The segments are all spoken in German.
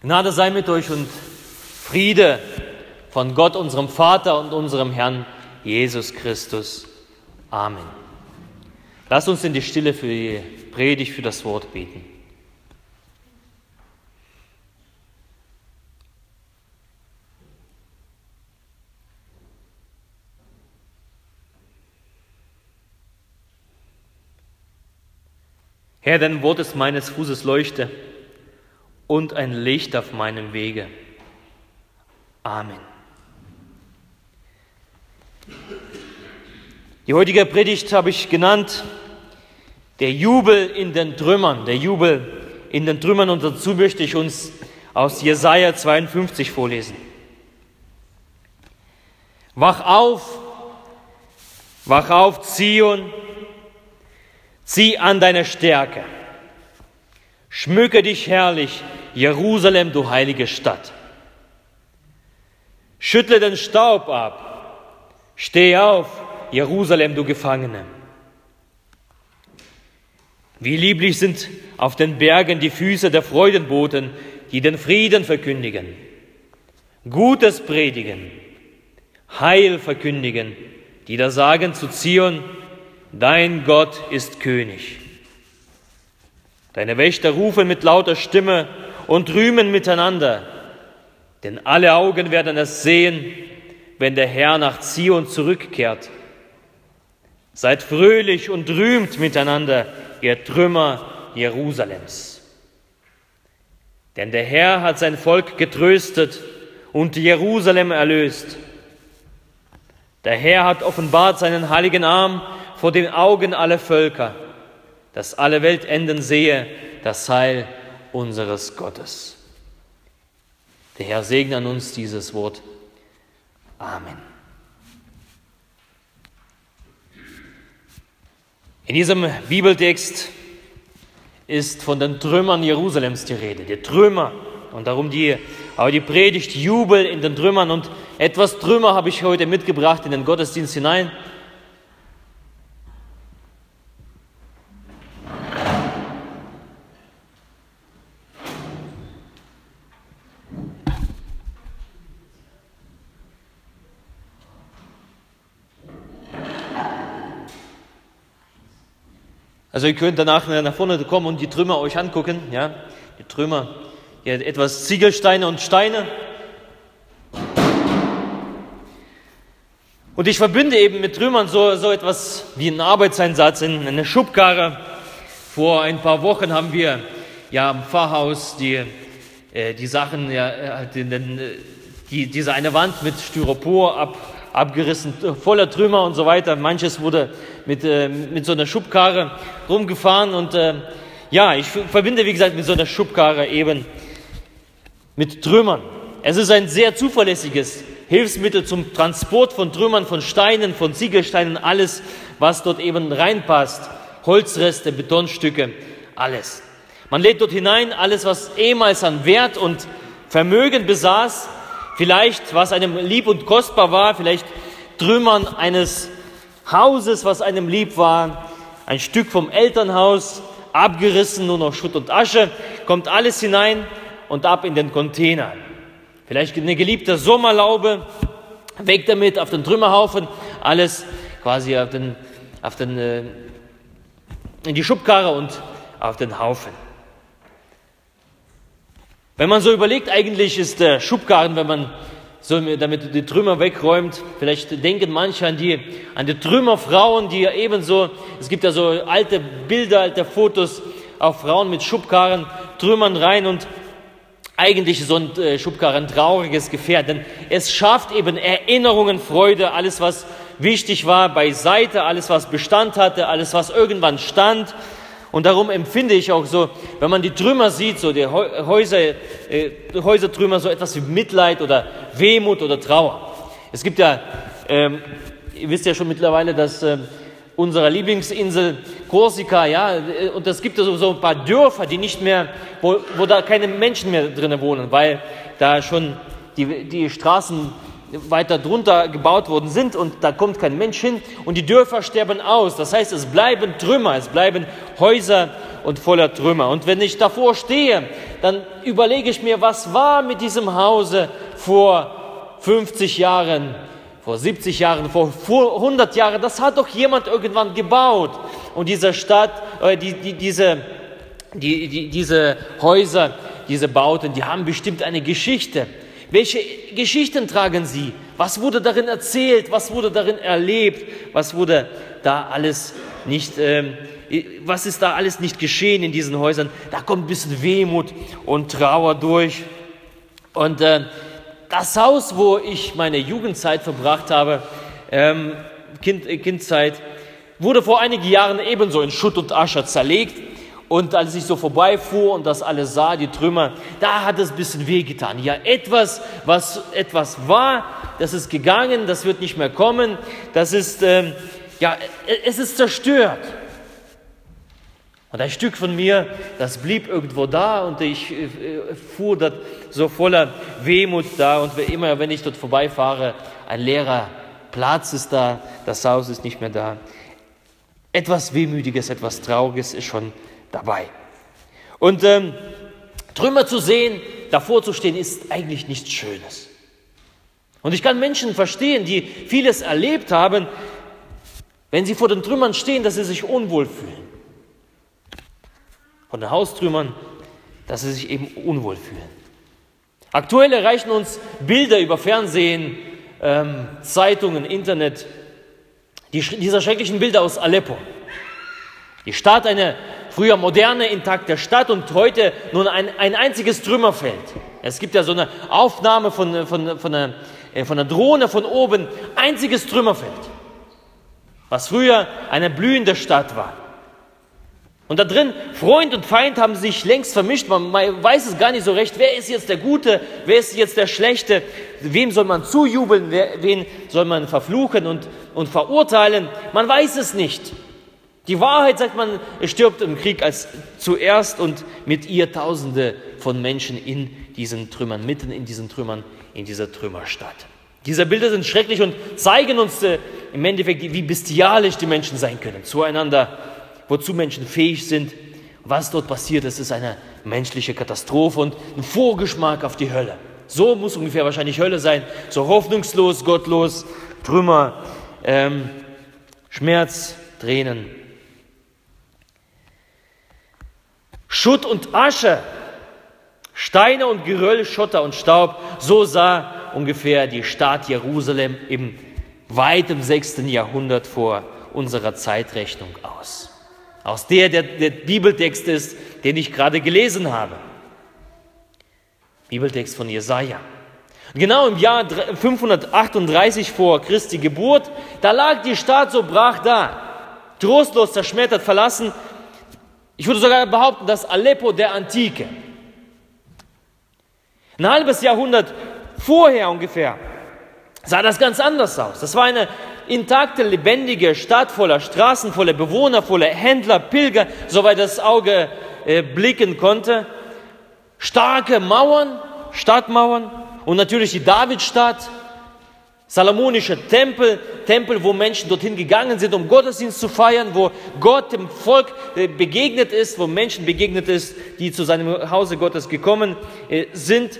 Gnade sei mit euch und Friede von Gott, unserem Vater und unserem Herrn Jesus Christus. Amen. Lasst uns in die Stille für die Predigt, für das Wort beten. Herr, dein Wort ist meines Fußes Leuchte und ein Licht auf meinem Wege. Amen. Die heutige Predigt habe ich genannt, der Jubel in den Trümmern, der Jubel in den Trümmern und dazu möchte ich uns aus Jesaja 52 vorlesen. Wach auf, wach auf, Zion, zieh an deine Stärke. Schmücke dich herrlich, Jerusalem, du heilige Stadt. Schüttle den Staub ab. Steh auf, Jerusalem, du Gefangene. Wie lieblich sind auf den Bergen die Füße der Freudenboten, die den Frieden verkündigen, Gutes predigen, Heil verkündigen, die da sagen zu Zion, dein Gott ist König. Deine Wächter rufen mit lauter Stimme und rühmen miteinander, denn alle Augen werden es sehen, wenn der Herr nach Zion zurückkehrt. Seid fröhlich und rühmt miteinander, ihr Trümmer Jerusalems. Denn der Herr hat sein Volk getröstet und Jerusalem erlöst. Der Herr hat offenbart seinen heiligen Arm vor den Augen aller Völker dass alle Weltenden sehe das Heil unseres Gottes. Der Herr segne an uns dieses Wort. Amen. In diesem Bibeltext ist von den Trümmern Jerusalems die Rede, die Trümmer. Und darum die, aber die Predigt Jubel in den Trümmern. Und etwas Trümmer habe ich heute mitgebracht in den Gottesdienst hinein. Also ihr könnt danach nach vorne kommen und die Trümmer euch angucken, ja, die Trümmer, hier etwas Ziegelsteine und Steine. Und ich verbinde eben mit Trümmern so, so etwas wie einen Arbeitseinsatz in eine Schubkarre. Vor ein paar Wochen haben wir ja im Pfarrhaus die, äh, die Sachen, ja, äh, den, die, diese eine Wand mit Styropor ab, abgerissen, voller Trümmer und so weiter. Manches wurde mit, äh, mit so einer Schubkarre rumgefahren und äh, ja, ich verbinde, wie gesagt, mit so einer Schubkarre eben mit Trümmern. Es ist ein sehr zuverlässiges Hilfsmittel zum Transport von Trümmern, von Steinen, von Ziegelsteinen, alles, was dort eben reinpasst. Holzreste, Betonstücke, alles. Man lädt dort hinein alles, was ehemals an Wert und Vermögen besaß, Vielleicht, was einem lieb und kostbar war, vielleicht Trümmern eines Hauses, was einem lieb war, ein Stück vom Elternhaus, abgerissen, nur noch Schutt und Asche, kommt alles hinein und ab in den Container. Vielleicht eine geliebte Sommerlaube, weg damit auf den Trümmerhaufen, alles quasi auf den, auf den, äh, in die Schubkarre und auf den Haufen. Wenn man so überlegt, eigentlich ist der Schubkarren, wenn man so damit die Trümmer wegräumt, vielleicht denken manche an die, an die Trümmerfrauen, die ja ebenso, es gibt ja so alte Bilder, alte Fotos, auch Frauen mit Schubkarren, Trümmern rein und eigentlich ist so ein äh, Schubkarren ein trauriges Gefährt, denn es schafft eben Erinnerungen, Freude, alles was wichtig war beiseite, alles was Bestand hatte, alles was irgendwann stand, und darum empfinde ich auch so, wenn man die Trümmer sieht, so die Häuser, äh, Häusertrümmer, so etwas wie Mitleid oder Wehmut oder Trauer. Es gibt ja, ähm, ihr wisst ja schon mittlerweile, dass äh, unserer Lieblingsinsel Korsika, ja, äh, und es gibt so, so ein paar Dörfer, die nicht mehr, wo, wo da keine Menschen mehr drinnen wohnen, weil da schon die, die Straßen weiter drunter gebaut worden sind und da kommt kein Mensch hin und die Dörfer sterben aus. Das heißt, es bleiben Trümmer, es bleiben Häuser und voller Trümmer. Und wenn ich davor stehe, dann überlege ich mir, was war mit diesem Hause vor 50 Jahren, vor 70 Jahren, vor 100 Jahren. Das hat doch jemand irgendwann gebaut. Und diese Stadt, äh, die, die, diese, die, die, diese Häuser, diese Bauten, die haben bestimmt eine Geschichte. Welche Geschichten tragen sie? Was wurde darin erzählt? Was wurde darin erlebt? Was wurde da alles nicht, ähm, was ist da alles nicht geschehen in diesen Häusern? Da kommt ein bisschen Wehmut und Trauer durch. Und äh, das Haus, wo ich meine Jugendzeit verbracht habe, ähm, kind, äh, Kindzeit, wurde vor einigen Jahren ebenso in Schutt und Asche zerlegt. Und als ich so vorbeifuhr und das alles sah, die Trümmer, da hat es ein bisschen wehgetan. Ja, etwas, was etwas war, das ist gegangen, das wird nicht mehr kommen, das ist, ähm, ja, es ist zerstört. Und ein Stück von mir, das blieb irgendwo da und ich äh, fuhr dort so voller Wehmut da und immer, wenn ich dort vorbeifahre, ein leerer Platz ist da, das Haus ist nicht mehr da. Etwas Wehmütiges, etwas Trauriges ist schon dabei. Und ähm, Trümmer zu sehen, davor zu stehen, ist eigentlich nichts Schönes. Und ich kann Menschen verstehen, die vieles erlebt haben, wenn sie vor den Trümmern stehen, dass sie sich unwohl fühlen. Von den Haustrümmern, dass sie sich eben unwohl fühlen. Aktuell erreichen uns Bilder über Fernsehen, ähm, Zeitungen, Internet, die, dieser schrecklichen Bilder aus Aleppo. Die Stadt, eine früher moderne, intakte Stadt und heute nun ein, ein einziges Trümmerfeld. Es gibt ja so eine Aufnahme von, von, von, einer, äh, von einer Drohne von oben, einziges Trümmerfeld, was früher eine blühende Stadt war. Und da drin, Freund und Feind haben sich längst vermischt. Man weiß es gar nicht so recht, wer ist jetzt der Gute, wer ist jetzt der Schlechte, wem soll man zujubeln, wen soll man verfluchen und, und verurteilen. Man weiß es nicht. Die Wahrheit sagt man, stirbt im Krieg als zuerst und mit ihr Tausende von Menschen in diesen Trümmern, mitten in diesen Trümmern, in dieser Trümmerstadt. Diese Bilder sind schrecklich und zeigen uns äh, im Endeffekt, wie bestialisch die Menschen sein können, zueinander, wozu Menschen fähig sind. Was dort passiert, das ist eine menschliche Katastrophe und ein Vorgeschmack auf die Hölle. So muss ungefähr wahrscheinlich Hölle sein, so hoffnungslos, gottlos, Trümmer, ähm, Schmerz, Tränen. Schutt und Asche, Steine und Geröll, Schotter und Staub, so sah ungefähr die Stadt Jerusalem im weiten 6. Jahrhundert vor unserer Zeitrechnung aus. Aus der der, der Bibeltext ist, den ich gerade gelesen habe. Bibeltext von Jesaja. Genau im Jahr 538 vor Christi Geburt, da lag die Stadt so brach da, trostlos zerschmettert, verlassen, ich würde sogar behaupten, das Aleppo der Antike. Ein halbes Jahrhundert vorher ungefähr sah das ganz anders aus. Das war eine intakte, lebendige Stadt voller Straßen, voller Bewohner, voller Händler, Pilger, soweit das Auge äh, blicken konnte. Starke Mauern, Stadtmauern und natürlich die Davidstadt, Salomonische Tempel, Tempel, wo Menschen dorthin gegangen sind, um Gottesdienst zu feiern, wo Gott dem Volk äh, begegnet ist, wo Menschen begegnet ist, die zu seinem Hause Gottes gekommen äh, sind.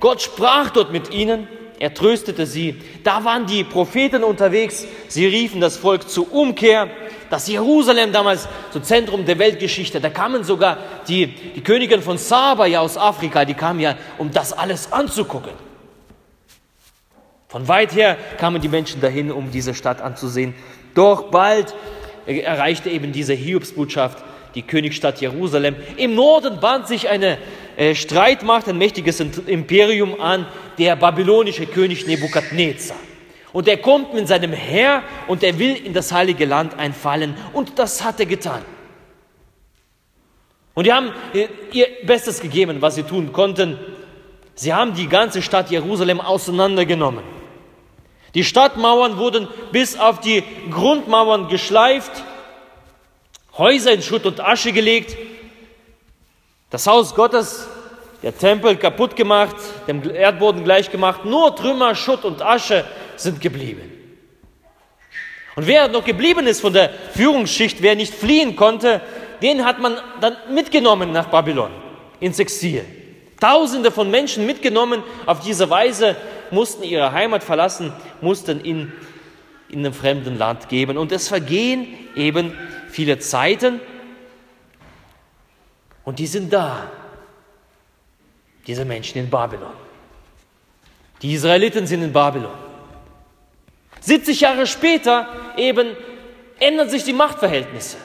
Gott sprach dort mit ihnen, er tröstete sie. Da waren die Propheten unterwegs, sie riefen das Volk zur Umkehr. Das Jerusalem damals zum Zentrum der Weltgeschichte, da kamen sogar die, die Königin von Saba ja aus Afrika, die kamen ja, um das alles anzugucken. Von weit her kamen die Menschen dahin, um diese Stadt anzusehen. Doch bald erreichte eben diese Hiobsbotschaft die Königsstadt Jerusalem. Im Norden band sich eine äh, Streitmacht, ein mächtiges Imperium an, der babylonische König Nebukadnezar. Und er kommt mit seinem Heer und er will in das heilige Land einfallen. Und das hat er getan. Und die haben äh, ihr Bestes gegeben, was sie tun konnten. Sie haben die ganze Stadt Jerusalem auseinandergenommen. Die Stadtmauern wurden bis auf die Grundmauern geschleift, Häuser in Schutt und Asche gelegt. Das Haus Gottes der Tempel kaputt gemacht, dem Erdboden gleich gemacht, nur Trümmer, Schutt und Asche sind geblieben. Und wer noch geblieben ist von der Führungsschicht, wer nicht fliehen konnte, den hat man dann mitgenommen nach Babylon, ins Exil. Tausende von Menschen mitgenommen, auf diese Weise mussten ihre Heimat verlassen, mussten in, in einem fremden Land geben. Und es vergehen eben viele Zeiten und die sind da, diese Menschen in Babylon. Die Israeliten sind in Babylon. 70 Jahre später eben ändern sich die Machtverhältnisse.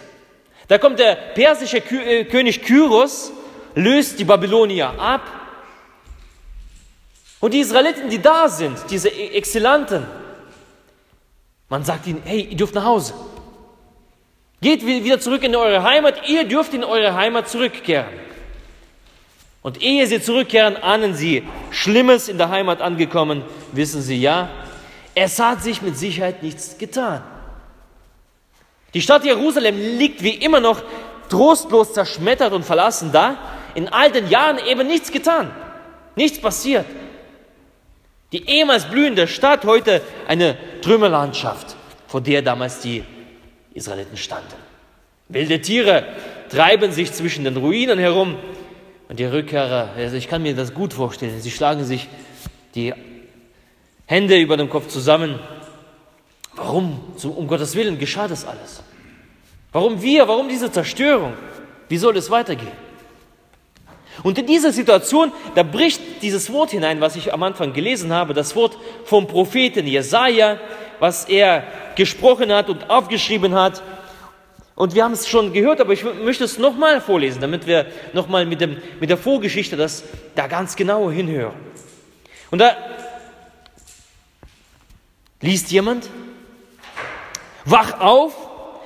Da kommt der persische äh, König Kyros, löst die Babylonier ab. Und die Israeliten, die da sind, diese e- Exilanten, man sagt ihnen, hey, ihr dürft nach Hause. Geht wieder zurück in eure Heimat, ihr dürft in eure Heimat zurückkehren. Und ehe sie zurückkehren, ahnen sie Schlimmes in der Heimat angekommen, wissen sie ja, es hat sich mit Sicherheit nichts getan. Die Stadt Jerusalem liegt wie immer noch trostlos zerschmettert und verlassen da. In all den Jahren eben nichts getan. Nichts passiert. Die ehemals blühende Stadt, heute eine Trümmerlandschaft, vor der damals die Israeliten standen. Wilde Tiere treiben sich zwischen den Ruinen herum und die Rückkehrer, also ich kann mir das gut vorstellen, sie schlagen sich die Hände über dem Kopf zusammen. Warum, um Gottes Willen, geschah das alles? Warum wir? Warum diese Zerstörung? Wie soll es weitergehen? Und in dieser Situation, da bricht dieses Wort hinein, was ich am Anfang gelesen habe, das Wort vom Propheten Jesaja, was er gesprochen hat und aufgeschrieben hat. Und wir haben es schon gehört, aber ich möchte es nochmal vorlesen, damit wir nochmal mit, mit der Vorgeschichte das da ganz genau hinhören. Und da liest jemand, wach auf,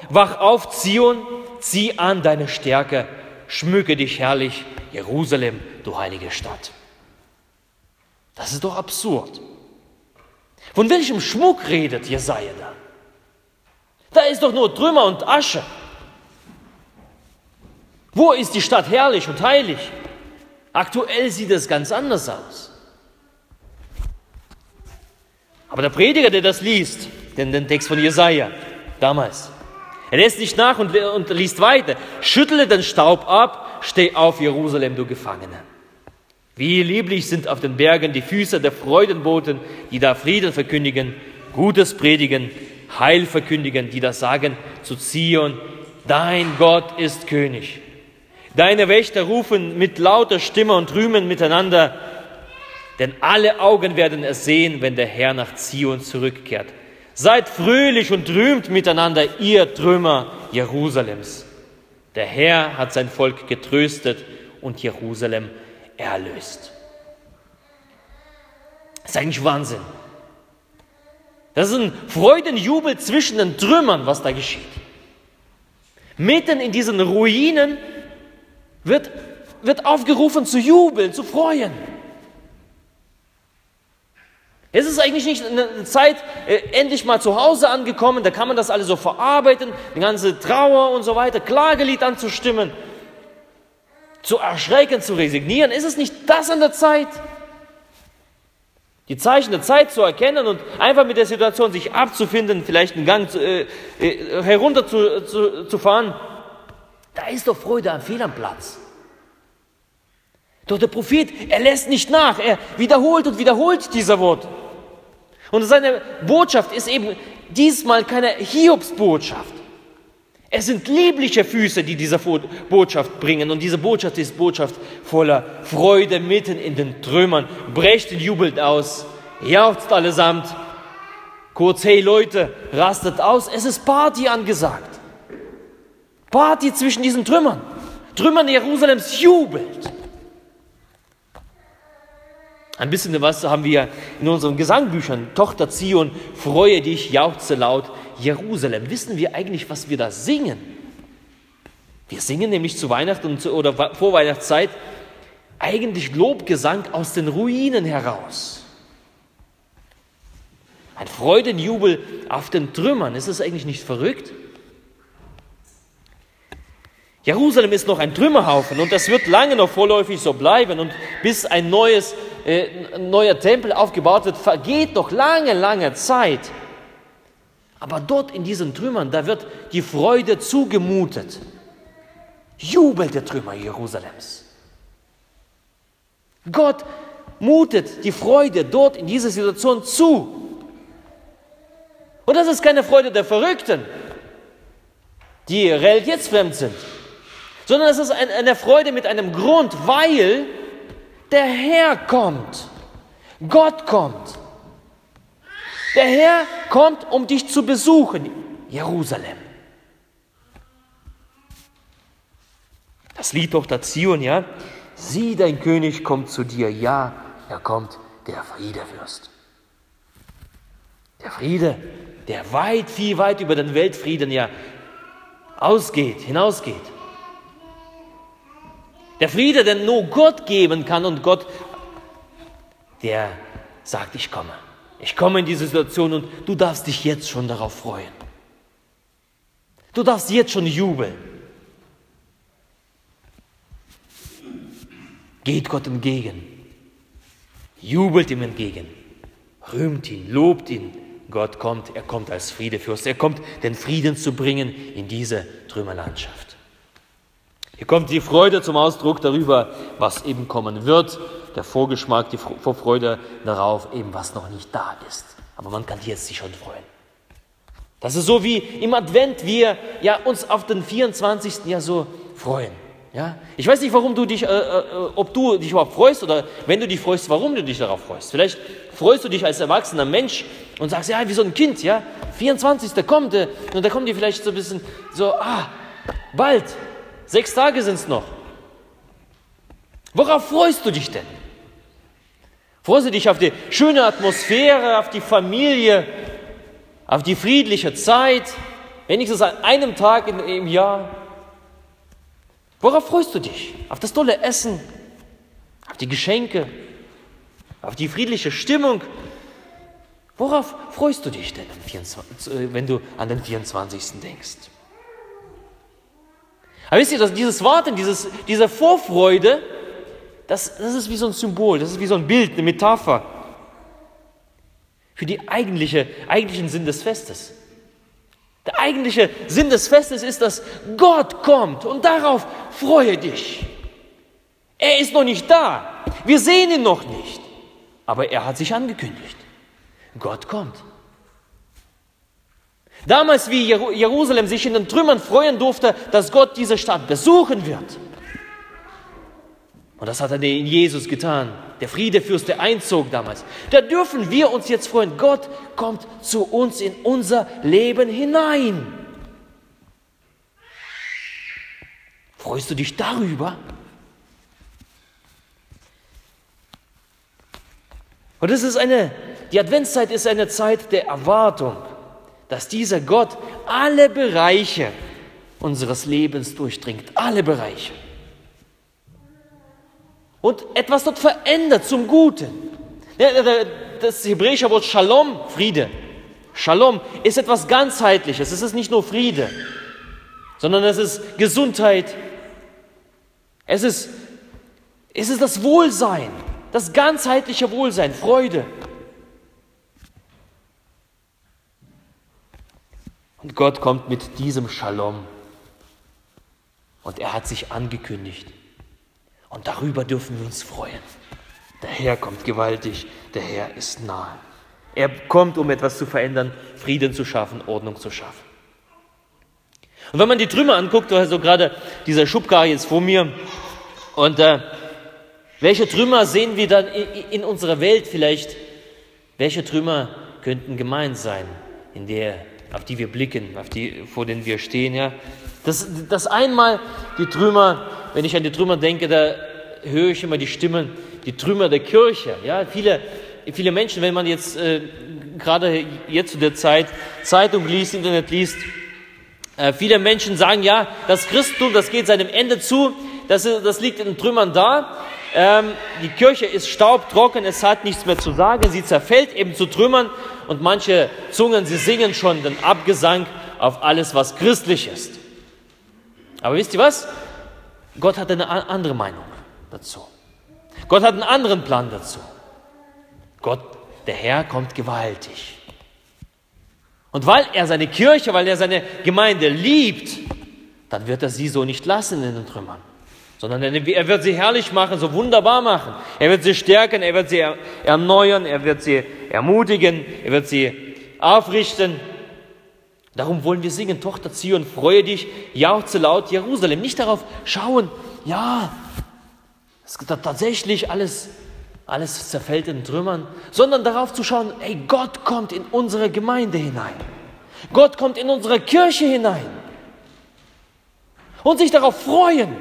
Wach auf, Zion, zieh an deine Stärke, schmücke dich herrlich, Jerusalem, du heilige Stadt. Das ist doch absurd. Von welchem Schmuck redet Jesaja da? Da ist doch nur Trümmer und Asche. Wo ist die Stadt herrlich und heilig? Aktuell sieht es ganz anders aus. Aber der Prediger, der das liest, den, den Text von Jesaja, damals, er lässt nicht nach und, und liest weiter. Schüttle den Staub ab, steh auf, Jerusalem, du Gefangene. Wie lieblich sind auf den Bergen die Füße der Freudenboten, die da Frieden verkündigen, Gutes predigen, Heil verkündigen, die das sagen zu Zion, dein Gott ist König. Deine Wächter rufen mit lauter Stimme und rühmen miteinander, denn alle Augen werden es sehen, wenn der Herr nach Zion zurückkehrt. Seid fröhlich und rühmt miteinander, ihr Trümmer Jerusalems. Der Herr hat sein Volk getröstet und Jerusalem erlöst. Das ist eigentlich Wahnsinn. Das ist ein Freudenjubel zwischen den Trümmern, was da geschieht. Mitten in diesen Ruinen wird, wird aufgerufen zu jubeln, zu freuen. Es ist eigentlich nicht eine Zeit, äh, endlich mal zu Hause angekommen, da kann man das alles so verarbeiten, die ganze Trauer und so weiter, Klagelied anzustimmen, zu erschrecken, zu resignieren. Ist es nicht das an der Zeit? Die Zeichen der Zeit zu erkennen und einfach mit der Situation sich abzufinden, vielleicht einen Gang zu, äh, äh, herunter zu, zu, zu fahren, da ist doch Freude am Fehl am Platz. Doch der Prophet, er lässt nicht nach, er wiederholt und wiederholt dieser Wort. Und seine Botschaft ist eben diesmal keine Hiobsbotschaft. Es sind liebliche Füße, die diese Botschaft bringen. Und diese Botschaft ist Botschaft voller Freude mitten in den Trümmern. Brecht jubelt aus, jauchzt allesamt. Kurz, hey Leute, rastet aus, es ist Party angesagt. Party zwischen diesen Trümmern. Trümmern Jerusalems jubelt. Ein bisschen was haben wir in unseren Gesangbüchern. Tochter Zion, freue dich, jauchze laut. Jerusalem. Wissen wir eigentlich, was wir da singen? Wir singen nämlich zu Weihnachten oder vor Weihnachtszeit eigentlich Lobgesang aus den Ruinen heraus. Ein Freudenjubel auf den Trümmern. Ist das eigentlich nicht verrückt? Jerusalem ist noch ein Trümmerhaufen und das wird lange noch vorläufig so bleiben und bis ein neues, äh, neuer Tempel aufgebaut wird, vergeht noch lange, lange Zeit. Aber dort in diesen Trümmern, da wird die Freude zugemutet. Jubelt der Trümmer Jerusalems. Gott mutet die Freude dort in dieser Situation zu. Und das ist keine Freude der Verrückten, die religionsfremd sind, sondern es ist eine Freude mit einem Grund, weil der Herr kommt. Gott kommt. Der Herr kommt, um dich zu besuchen, Jerusalem. Das Lied doch der Zion, ja? Sieh, dein König kommt zu dir. Ja, er kommt, der Friedefürst. Der Friede, der weit, viel weit über den Weltfrieden ja ausgeht, hinausgeht. Der Friede, den nur Gott geben kann und Gott, der sagt, ich komme. Ich komme in diese Situation und du darfst dich jetzt schon darauf freuen. Du darfst jetzt schon jubeln. Geht Gott entgegen. Jubelt ihm entgegen. Rühmt ihn, lobt ihn. Gott kommt, er kommt als Friedefürst. Er kommt, den Frieden zu bringen in diese Trümmerlandschaft. Hier kommt die Freude zum Ausdruck darüber, was eben kommen wird. Der Vorgeschmack, die Vorfreude darauf, eben was noch nicht da ist. Aber man kann jetzt sich schon freuen. Das ist so wie im Advent wir ja uns auf den 24. ja so freuen. Ja? Ich weiß nicht, warum du dich, äh, äh, ob du dich überhaupt freust oder wenn du dich freust, warum du dich darauf freust. Vielleicht freust du dich als erwachsener Mensch und sagst, ja, wie so ein Kind, ja, 24. kommt äh, und da kommt dir vielleicht so ein bisschen so, ah, bald, sechs Tage sind es noch. Worauf freust du dich denn? Freust du dich auf die schöne Atmosphäre, auf die Familie, auf die friedliche Zeit, wenigstens an einem Tag im Jahr? Worauf freust du dich? Auf das tolle Essen, auf die Geschenke, auf die friedliche Stimmung. Worauf freust du dich denn, äh, wenn du an den 24. denkst? Aber wisst ihr, dass dieses Warten, dieses, diese Vorfreude, das, das ist wie so ein Symbol, das ist wie so ein Bild, eine Metapher für den eigentliche, eigentlichen Sinn des Festes. Der eigentliche Sinn des Festes ist, dass Gott kommt und darauf freue dich. Er ist noch nicht da. Wir sehen ihn noch nicht. Aber er hat sich angekündigt. Gott kommt. Damals, wie Jerusalem sich in den Trümmern freuen durfte, dass Gott diese Stadt besuchen wird. Und das hat er in Jesus getan. Der Friedefürst, der einzog damals. Da dürfen wir uns jetzt freuen. Gott kommt zu uns in unser Leben hinein. Freust du dich darüber? Und es ist eine, die Adventszeit ist eine Zeit der Erwartung, dass dieser Gott alle Bereiche unseres Lebens durchdringt. Alle Bereiche und etwas dort verändert zum Guten. Das hebräische Wort Shalom, Friede, Shalom ist etwas ganzheitliches. Es ist nicht nur Friede, sondern es ist Gesundheit. Es ist, es ist das Wohlsein, das ganzheitliche Wohlsein, Freude. Und Gott kommt mit diesem Shalom. Und er hat sich angekündigt. Und darüber dürfen wir uns freuen. Der Herr kommt gewaltig, der Herr ist nahe. Er kommt, um etwas zu verändern, Frieden zu schaffen, Ordnung zu schaffen. Und wenn man die Trümmer anguckt, also gerade dieser Schubkar jetzt vor mir, und äh, welche Trümmer sehen wir dann in, in unserer Welt vielleicht? Welche Trümmer könnten gemeint sein, in der, auf die wir blicken, auf die, vor denen wir stehen? Ja? Das, das einmal die Trümmer, wenn ich an die Trümmer denke, da höre ich immer die Stimmen, die Trümmer der Kirche. Ja, viele, viele Menschen, wenn man jetzt äh, gerade jetzt zu der Zeit Zeitung liest, Internet liest, äh, viele Menschen sagen, ja, das Christentum, das geht seinem Ende zu, das, das liegt in Trümmern da. Ähm, die Kirche ist staubtrocken, es hat nichts mehr zu sagen, sie zerfällt eben zu Trümmern und manche Zungen, sie singen schon den Abgesang auf alles, was christlich ist. Aber wisst ihr was? Gott hat eine andere Meinung dazu. Gott hat einen anderen Plan dazu. Gott, der Herr, kommt gewaltig. Und weil er seine Kirche, weil er seine Gemeinde liebt, dann wird er sie so nicht lassen in den Trümmern, sondern er wird sie herrlich machen, so wunderbar machen. Er wird sie stärken, er wird sie erneuern, er wird sie ermutigen, er wird sie aufrichten. Darum wollen wir singen, Tochter Zion, freue dich, jauchze laut Jerusalem. Nicht darauf schauen, ja, es ist tatsächlich alles, alles zerfällt in Trümmern, sondern darauf zu schauen, ey, Gott kommt in unsere Gemeinde hinein. Gott kommt in unsere Kirche hinein. Und sich darauf freuen.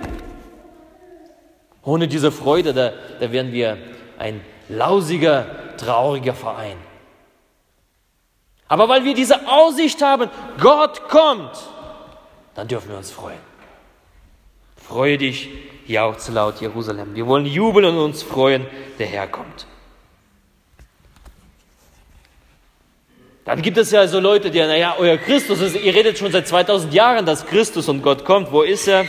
Ohne diese Freude, da, da wären wir ein lausiger, trauriger Verein. Aber weil wir diese Aussicht haben, Gott kommt, dann dürfen wir uns freuen. Freue dich, jauchze laut Jerusalem. Wir wollen jubeln und uns freuen, der Herr kommt. Dann gibt es ja so Leute, die, naja, euer Christus, ist, ihr redet schon seit 2000 Jahren, dass Christus und Gott kommt. Wo ist er?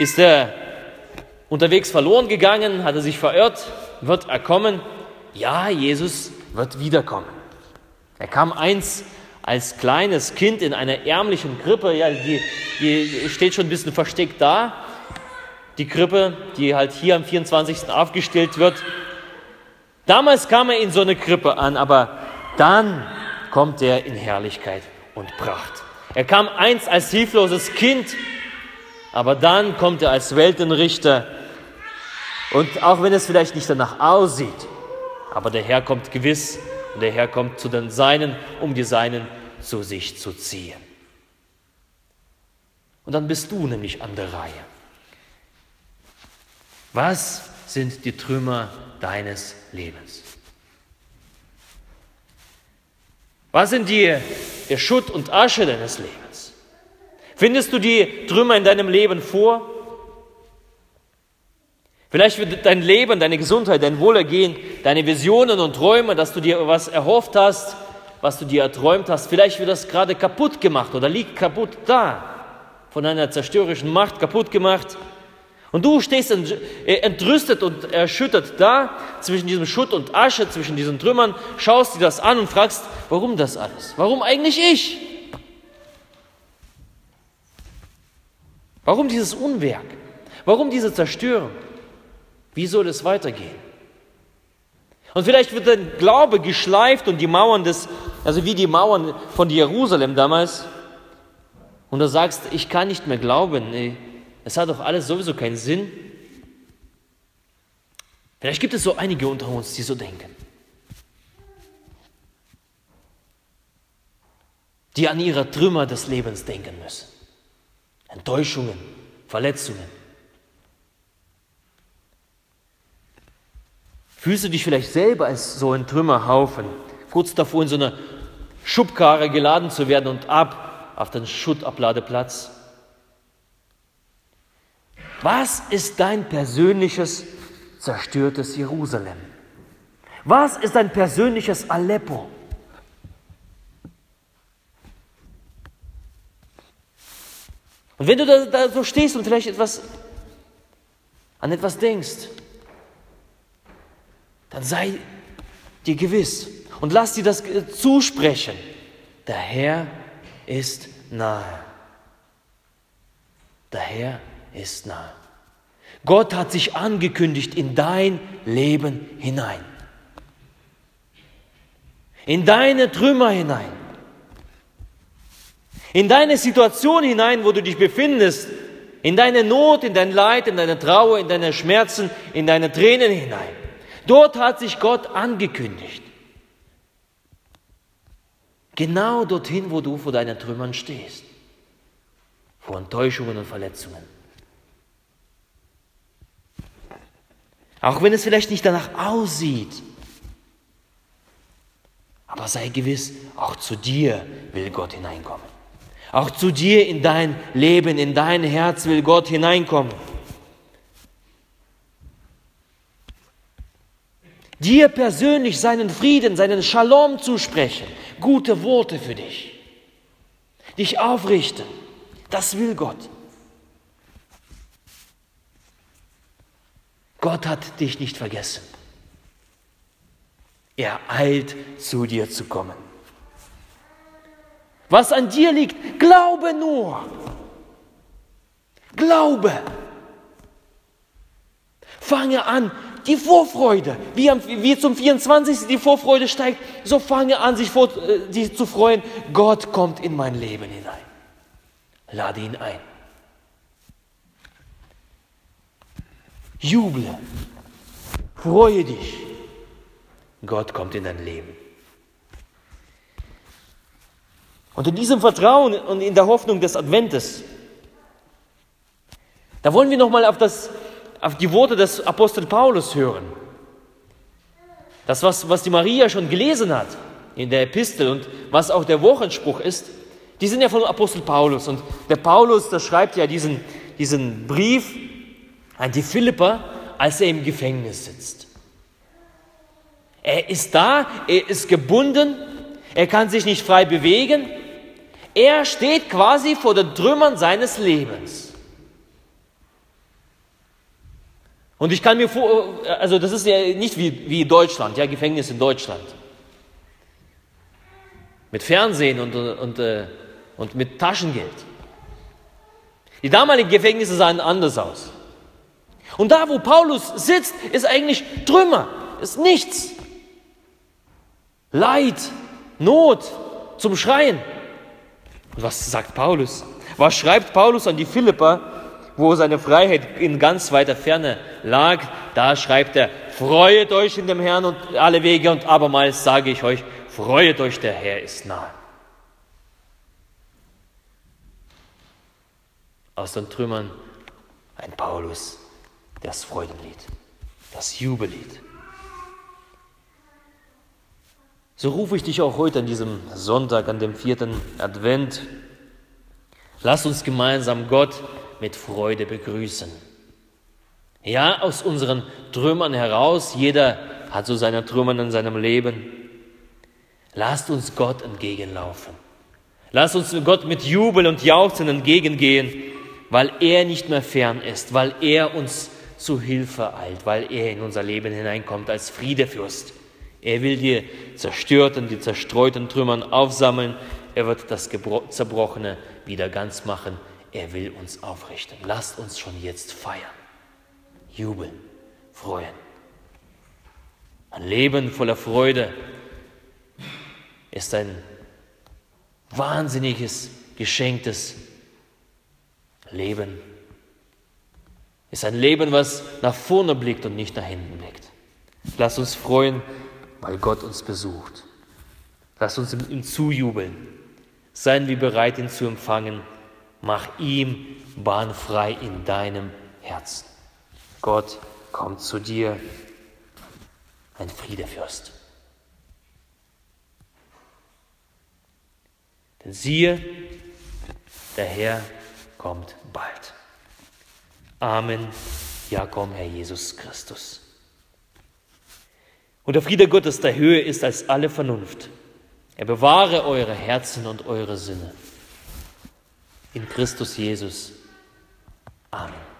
Ist er unterwegs verloren gegangen? Hat er sich verirrt? Wird er kommen? Ja, Jesus wird wiederkommen. Er kam eins als kleines Kind in einer ärmlichen Krippe, ja, die, die steht schon ein bisschen versteckt da. Die Krippe, die halt hier am 24. aufgestellt wird. Damals kam er in so eine Krippe an, aber dann kommt er in Herrlichkeit und Pracht. Er kam einst als hilfloses Kind, aber dann kommt er als Weltenrichter. Und auch wenn es vielleicht nicht danach aussieht, aber der Herr kommt gewiss und der Herr kommt zu den Seinen, um die Seinen zu sich zu ziehen. Und dann bist du nämlich an der Reihe. Was sind die Trümmer deines Lebens? Was sind die, der Schutt und Asche deines Lebens? Findest du die Trümmer in deinem Leben vor? Vielleicht wird dein Leben, deine Gesundheit, dein Wohlergehen, deine Visionen und Träume, dass du dir was erhofft hast, was du dir erträumt hast, vielleicht wird das gerade kaputt gemacht oder liegt kaputt da, von einer zerstörerischen Macht kaputt gemacht. Und du stehst äh, entrüstet und erschüttert da, zwischen diesem Schutt und Asche, zwischen diesen Trümmern, schaust dir das an und fragst, warum das alles? Warum eigentlich ich? Warum dieses Unwerk? Warum diese Zerstörung? Wie soll es weitergehen? Und vielleicht wird dein Glaube geschleift und die Mauern des, also wie die Mauern von Jerusalem damals. Und du sagst, ich kann nicht mehr glauben, es hat doch alles sowieso keinen Sinn. Vielleicht gibt es so einige unter uns, die so denken. Die an ihre Trümmer des Lebens denken müssen. Enttäuschungen, Verletzungen. Fühlst du dich vielleicht selber als so ein Trümmerhaufen, kurz davor in so eine Schubkarre geladen zu werden und ab auf den Schuttabladeplatz? Was ist dein persönliches zerstörtes Jerusalem? Was ist dein persönliches Aleppo? Und wenn du da, da so stehst und vielleicht etwas an etwas denkst, dann sei dir gewiss und lass dir das zusprechen. Der Herr ist nahe. Der Herr ist nahe. Gott hat sich angekündigt in dein Leben hinein. In deine Trümmer hinein. In deine Situation hinein, wo du dich befindest. In deine Not, in dein Leid, in deine Trauer, in deine Schmerzen, in deine Tränen hinein. Dort hat sich Gott angekündigt. Genau dorthin, wo du vor deinen Trümmern stehst. Vor Enttäuschungen und Verletzungen. Auch wenn es vielleicht nicht danach aussieht. Aber sei gewiss, auch zu dir will Gott hineinkommen. Auch zu dir in dein Leben, in dein Herz will Gott hineinkommen. Dir persönlich seinen Frieden, seinen Shalom zusprechen, gute Worte für dich, dich aufrichten, Das will Gott. Gott hat dich nicht vergessen. Er eilt zu dir zu kommen. Was an dir liegt, glaube nur. Glaube. Fange an, die Vorfreude, wie, am, wie zum 24. die Vorfreude steigt, so fange an, sich vor, äh, die zu freuen. Gott kommt in mein Leben hinein. Lade ihn ein. Juble, freue dich. Gott kommt in dein Leben. Und in diesem Vertrauen und in der Hoffnung des Adventes, da wollen wir nochmal auf, auf die Worte des Apostel Paulus hören. Das, was, was die Maria schon gelesen hat in der Epistel und was auch der Wochenspruch ist, die sind ja von Apostel Paulus. Und der Paulus, der schreibt ja diesen, diesen Brief an die Philipper, als er im Gefängnis sitzt. Er ist da, er ist gebunden, er kann sich nicht frei bewegen. Er steht quasi vor den Trümmern seines Lebens. Und ich kann mir vor, also das ist ja nicht wie, wie Deutschland, ja, Gefängnis in Deutschland. Mit Fernsehen und, und, äh, und mit Taschengeld. Die damaligen Gefängnisse sahen anders aus. Und da, wo Paulus sitzt, ist eigentlich Trümmer, ist nichts. Leid, Not zum Schreien. Und was sagt Paulus? Was schreibt Paulus an die Philipper, wo seine Freiheit in ganz weiter Ferne lag? Da schreibt er, freut euch in dem Herrn und alle Wege und abermals sage ich euch, freut euch, der Herr ist nahe. Aus den Trümmern ein Paulus, das Freudenlied, das Jubellied. So rufe ich dich auch heute an diesem Sonntag, an dem vierten Advent. Lass uns gemeinsam Gott mit Freude begrüßen. Ja, aus unseren Trümmern heraus, jeder hat so seine Trümmern in seinem Leben. Lasst uns Gott entgegenlaufen. Lasst uns Gott mit Jubel und Jauchzen entgegengehen, weil er nicht mehr fern ist, weil er uns zu Hilfe eilt, weil er in unser Leben hineinkommt als Friedefürst. Er will die zerstörten, die zerstreuten Trümmern aufsammeln. Er wird das Zerbrochene wieder ganz machen. Er will uns aufrichten. Lasst uns schon jetzt feiern, jubeln, freuen. Ein Leben voller Freude ist ein wahnsinniges, geschenktes Leben. Ist ein Leben, was nach vorne blickt und nicht nach hinten blickt. Lasst uns freuen, weil Gott uns besucht. Lass uns ihm zujubeln. Seien wir bereit, ihn zu empfangen. Mach ihm Bahn frei in deinem Herzen. Gott kommt zu dir, ein Friedefürst. Denn siehe, der Herr kommt bald. Amen. Ja, komm, Herr Jesus Christus. Und der Friede Gottes der Höhe ist als alle Vernunft. Er bewahre eure Herzen und eure Sinne. In Christus Jesus. Amen.